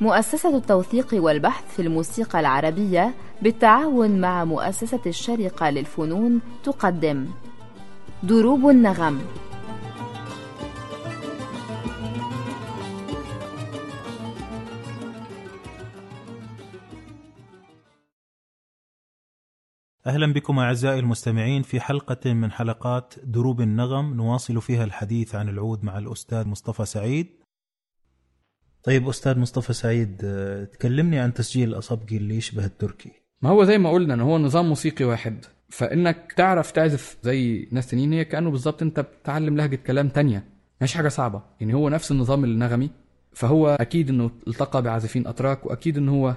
مؤسسة التوثيق والبحث في الموسيقى العربية بالتعاون مع مؤسسة الشرقة للفنون تقدم. دروب النغم. أهلا بكم أعزائي المستمعين في حلقة من حلقات دروب النغم. نواصل فيها الحديث عن العود مع الأستاذ مصطفى سعيد. طيب أستاذ مصطفى سعيد آه، تكلمني عن تسجيل الأصبجي اللي يشبه التركي. ما هو زي ما قلنا ان هو نظام موسيقي واحد. فإنك تعرف تعزف زي ناس تانيين هي كأنه بالظبط أنت بتتعلم لهجة كلام تانية. مش حاجة صعبة. يعني هو نفس النظام النغمي فهو أكيد إنه التقى بعازفين أتراك وأكيد إنه هو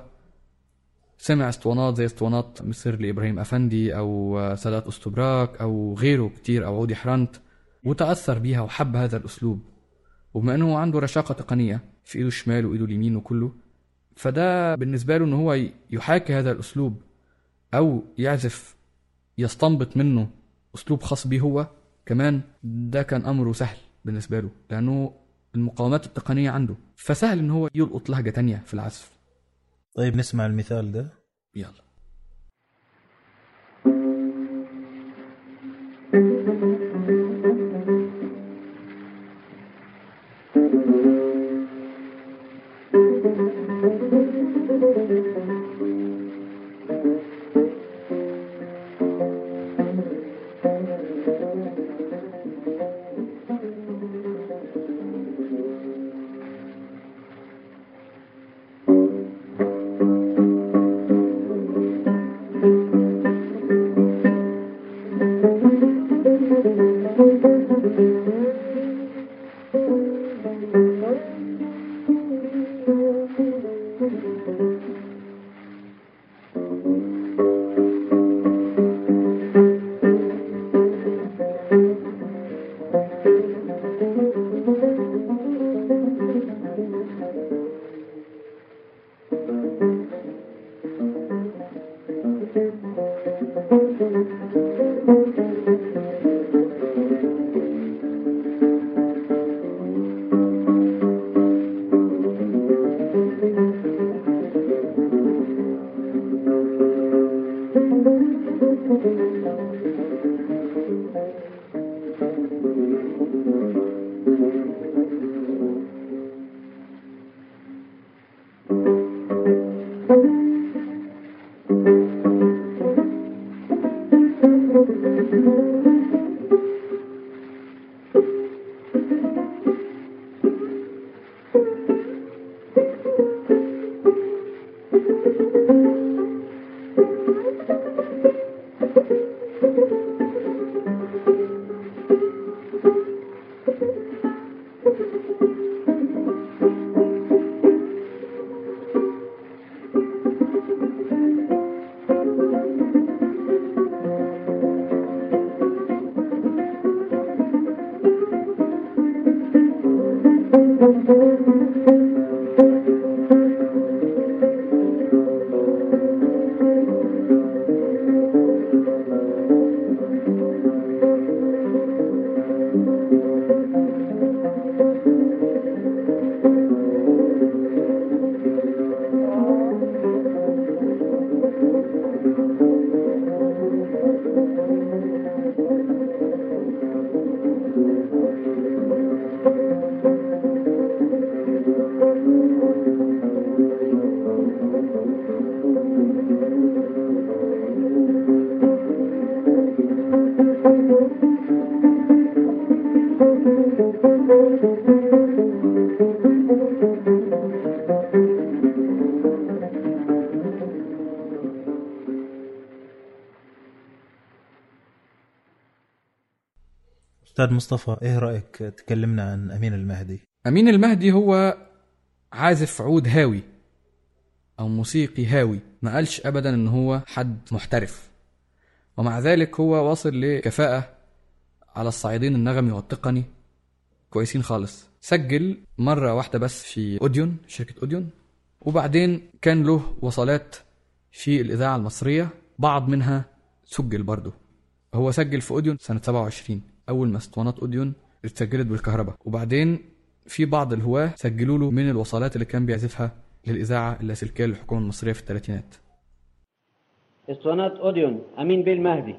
سمع اسطوانات زي اسطوانات مصر لإبراهيم أفندي أو سادات أستبراك أو غيره كتير أو عودي حرنت وتأثر بيها وحب هذا الأسلوب. وبما أنه عنده رشاقة تقنية في إيده الشمال وإيده اليمين وكله فده بالنسبة له إن هو يحاكي هذا الأسلوب أو يعزف يستنبط منه أسلوب خاص به هو كمان ده كان أمره سهل بالنسبة له لأنه المقاومات التقنية عنده. فسهل إن هو يلقط لهجة تانية في العزف. طيب نسمع المثال ده. يلا. أستاذ مصطفى إيه رأيك تكلمنا عن أمين المهدي؟ أمين المهدي هو عازف عود هاوي أو موسيقي هاوي ما قالش أبدا إن هو حد محترف. ومع ذلك هو واصل لكفاءة على الصعيدين النغمي والتقني كويسين خالص. سجل مرة واحدة بس في أوديون شركة أوديون. وبعدين كان له وصلات في الإذاعة المصرية بعض منها سجل برضه. هو سجل في أوديون سنة 27 أول ما اسطوانات أوديون اتسجلت بالكهرباء. وبعدين في بعض الهواة سجلوا له من الوصلات اللي كان بيعزفها للإذاعة اللاسلكيه للحكومه المصرية في الثلاثينات. اسطوانات أوديون أمين بيه المهدي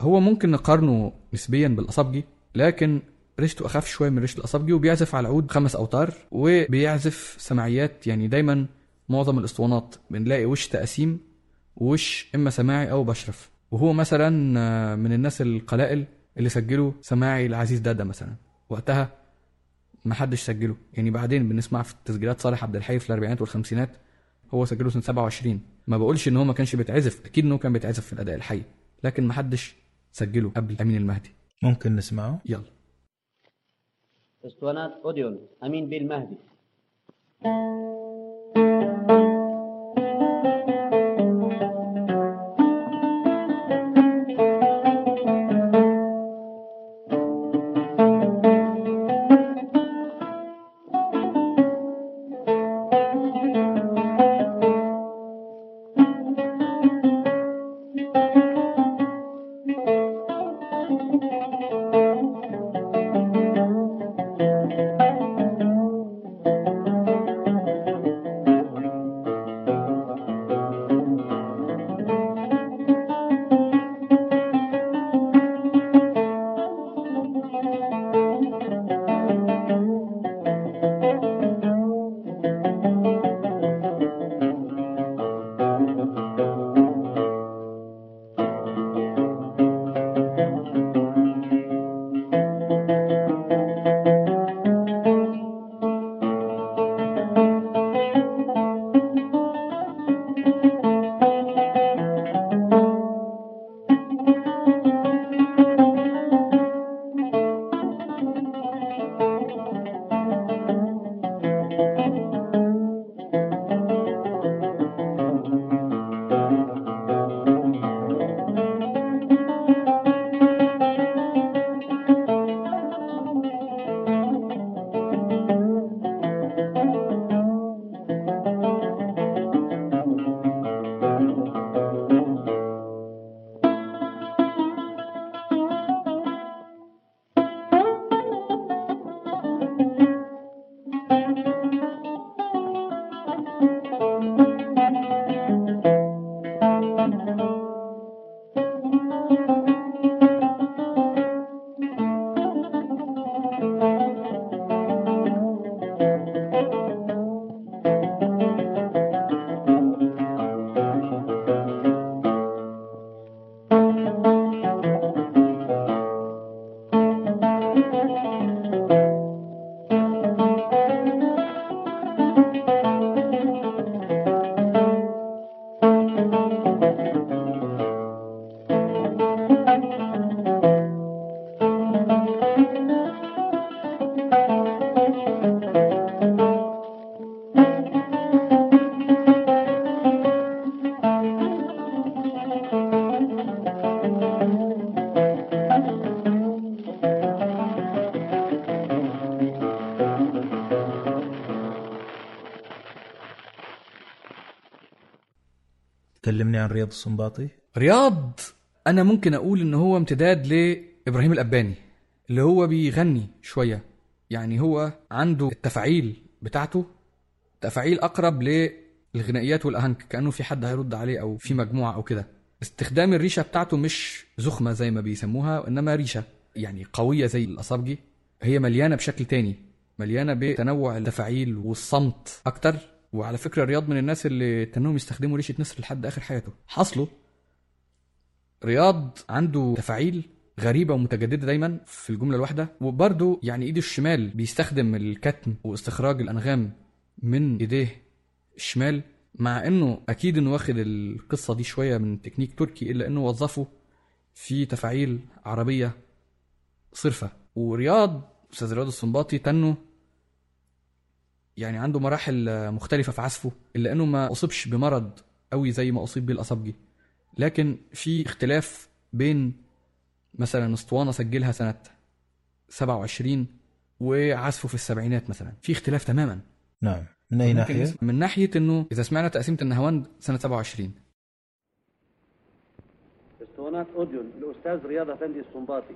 هو ممكن نقارنه نسبيا بالأصابجي لكن ريشته أخف شوية من ريشة الأصابجي وبيعزف على عود خمس أوتار وبيعزف سماعيات يعني دايما معظم الأسطوانات. بنلاقي وش تقاسيم ووش إما سماعي أو بشرف. وهو مثلا آه، من الناس القلائل اللي سجلوا سماعي العزيز دادا مثلا. وقتها ما حدش سجله. يعني بعدين بنسمع في تسجيلات صالح عبد الحي في الأربعينات والخمسينات هو سجله سنة 27 ما بقولش إن هو ما كانش بيتعزف أكيد إن هو كان بيتعزف في الأداء الحي لكن ما حدش سجله قبل أمين المهدي. ممكن نسمعه؟ يلا. اسطوانات أوديون أمين بيه المهدي كلمني عن رياض السنباطي؟ رياض! أنا ممكن أقول ان هو امتداد لابراهيم الأباني اللي هو بيغني شوية. يعني هو عنده التفاعيل بتاعته تفاعيل أقرب للغنائيات والاهنك كأنه في حد هيرد عليه أو في مجموعة أو كده. استخدام الريشة بتاعته مش زخمة زي ما بيسموها إنما ريشة يعني قوية زي الأصابجي. هي مليانة بشكل تاني مليانة بتنوع التفاعيل والصمت أكتر. وعلى فكرة رياض من الناس اللي تنهم يستخدموا ريشة نسر لحد آخر حياته. حصله. رياض عنده تفاعيل غريبة ومتجددة دايما في الجملة الواحدة. وبرده يعني ايده الشمال بيستخدم الكتم واستخراج الأنغام من ايديه الشمال مع انه أكيد انه واخد القصة دي شوية من تكنيك تركي إلا انه وظفه في تفاعيل عربية صرفة. ورياض أستاذ رياض السنباطي تنه يعني عنده مراحل مختلفة في عزفه إلا أنه ما أصيبش بمرض قوي زي ما أصيب بيه الأصابجي. لكن في اختلاف بين مثلا أسطوانة سجلها سنة 27 وعزفه في السبعينات مثلا. في اختلاف تماما. نعم. من أي ناحية؟ من ناحية أنه إذا سمعنا تقسيمة النهاوند سنة 27 أسطوانات أوديون الاستاذ رياض افندي السنباطي.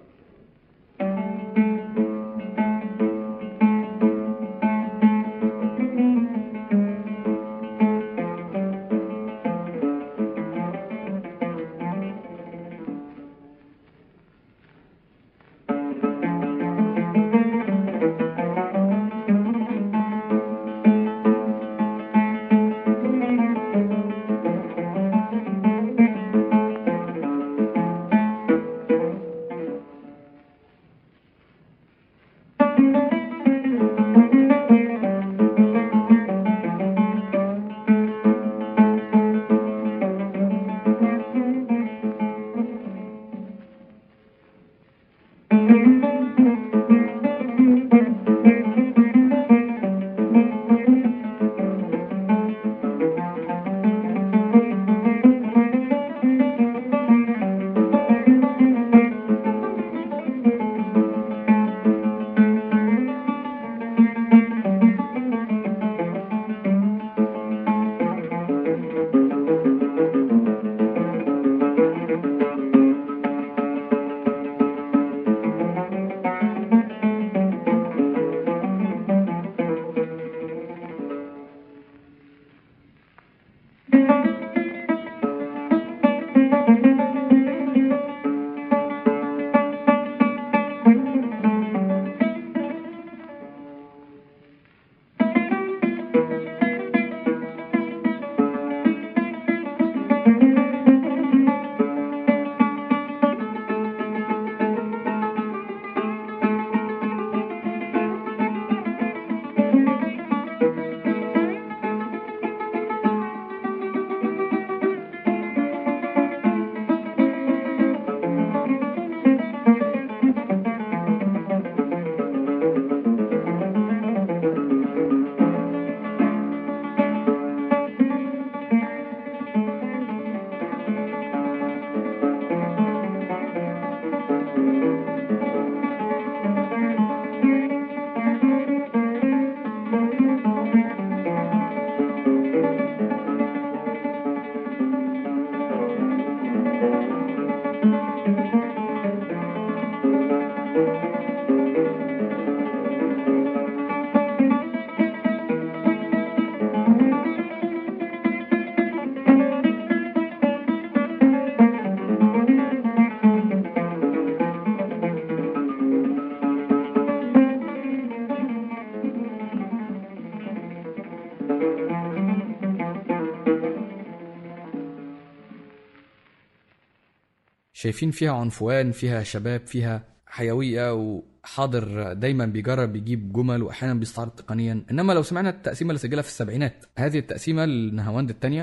شايفين فيها عنفوان فيها شباب فيها حيوية وحاضر دايما بيجرب يجيب جمل واحيانا بيستعرض تقنيا. إنما لو سمعنا التقسيمة اللي سجلها في السبعينات هذه التقسيمة النهاوند الثانية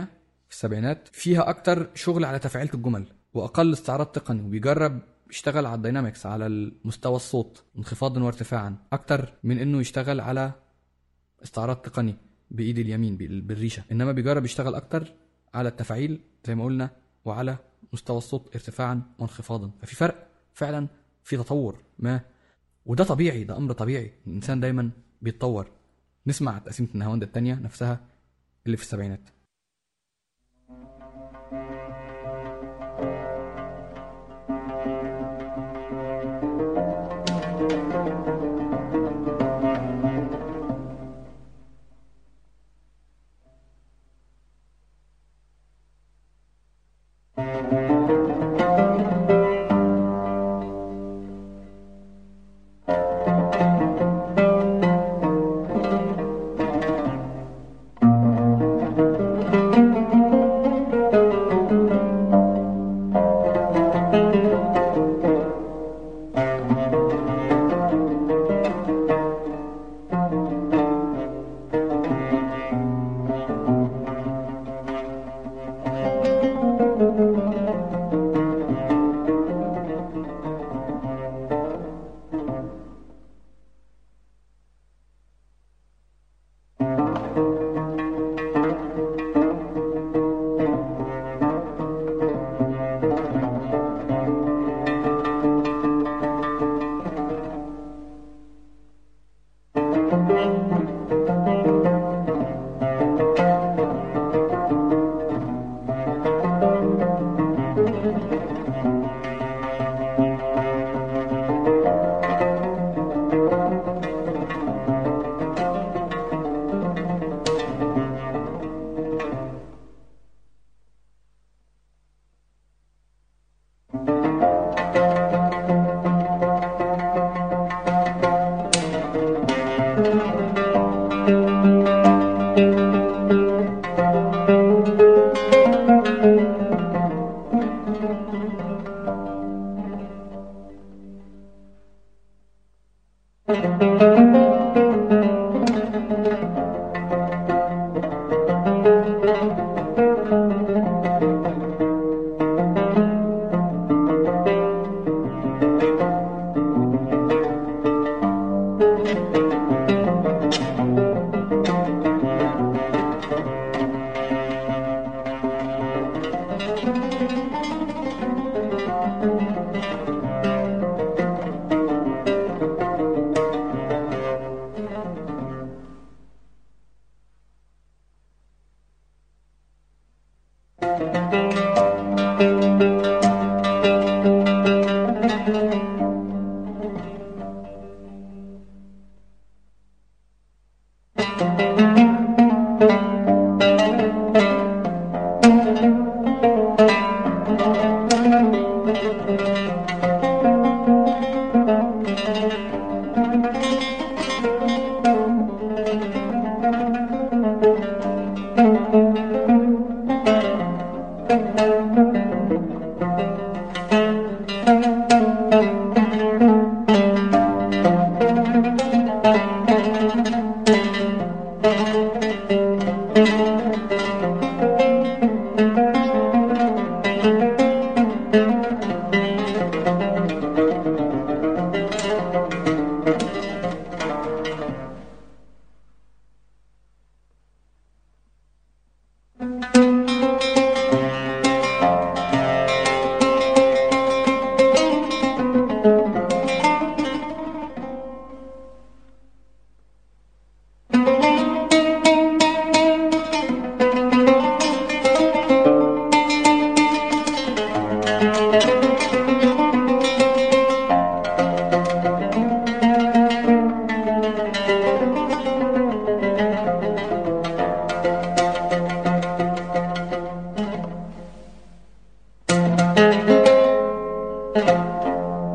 في السبعينات فيها أكتر شغل على تفعيلة الجمل وأقل استعراض تقني وبيجرب يشتغل على الدينامكس على مستوى الصوت انخفاضا وارتفاعا أكتر من إنه يشتغل على استعراض تقني بإيد اليمين بال- بالريشة. إنما بيجرب يشتغل أكتر على التفعيل زي ما قلنا وعلى مستوى الصوت ارتفاعا وانخفاضا. ففي فرق فعلا في تطور ما. وده طبيعي ده أمر طبيعي. الإنسان دايما بيتطور. نسمع تقسيمة النهاوند الثانية نفسها اللي في السبعينات.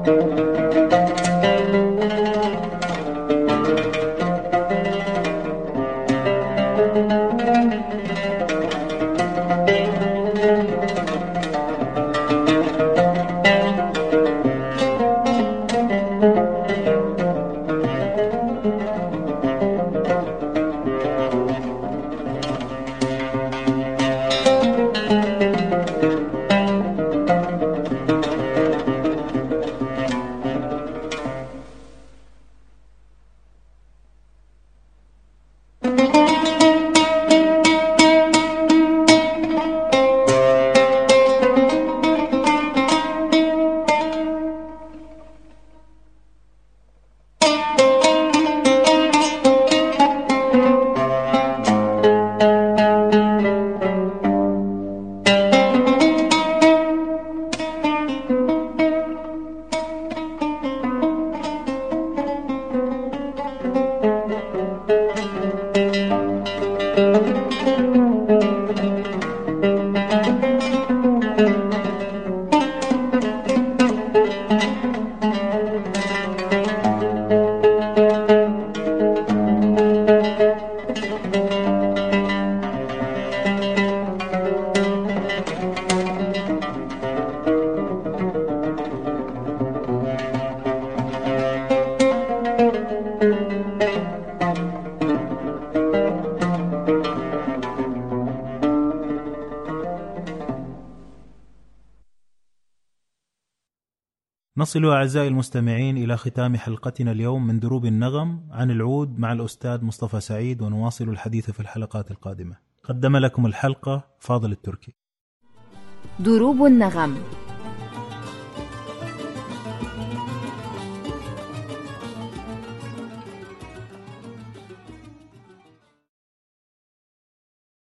Música نصل أعزائي المستمعين إلى ختام حلقتنا اليوم من دروب النغم عن العود مع الأستاذ مصطفى سعيد ونواصل الحديث في الحلقات القادمة. قدم لكم الحلقة فاضل التركي. دروب النغم.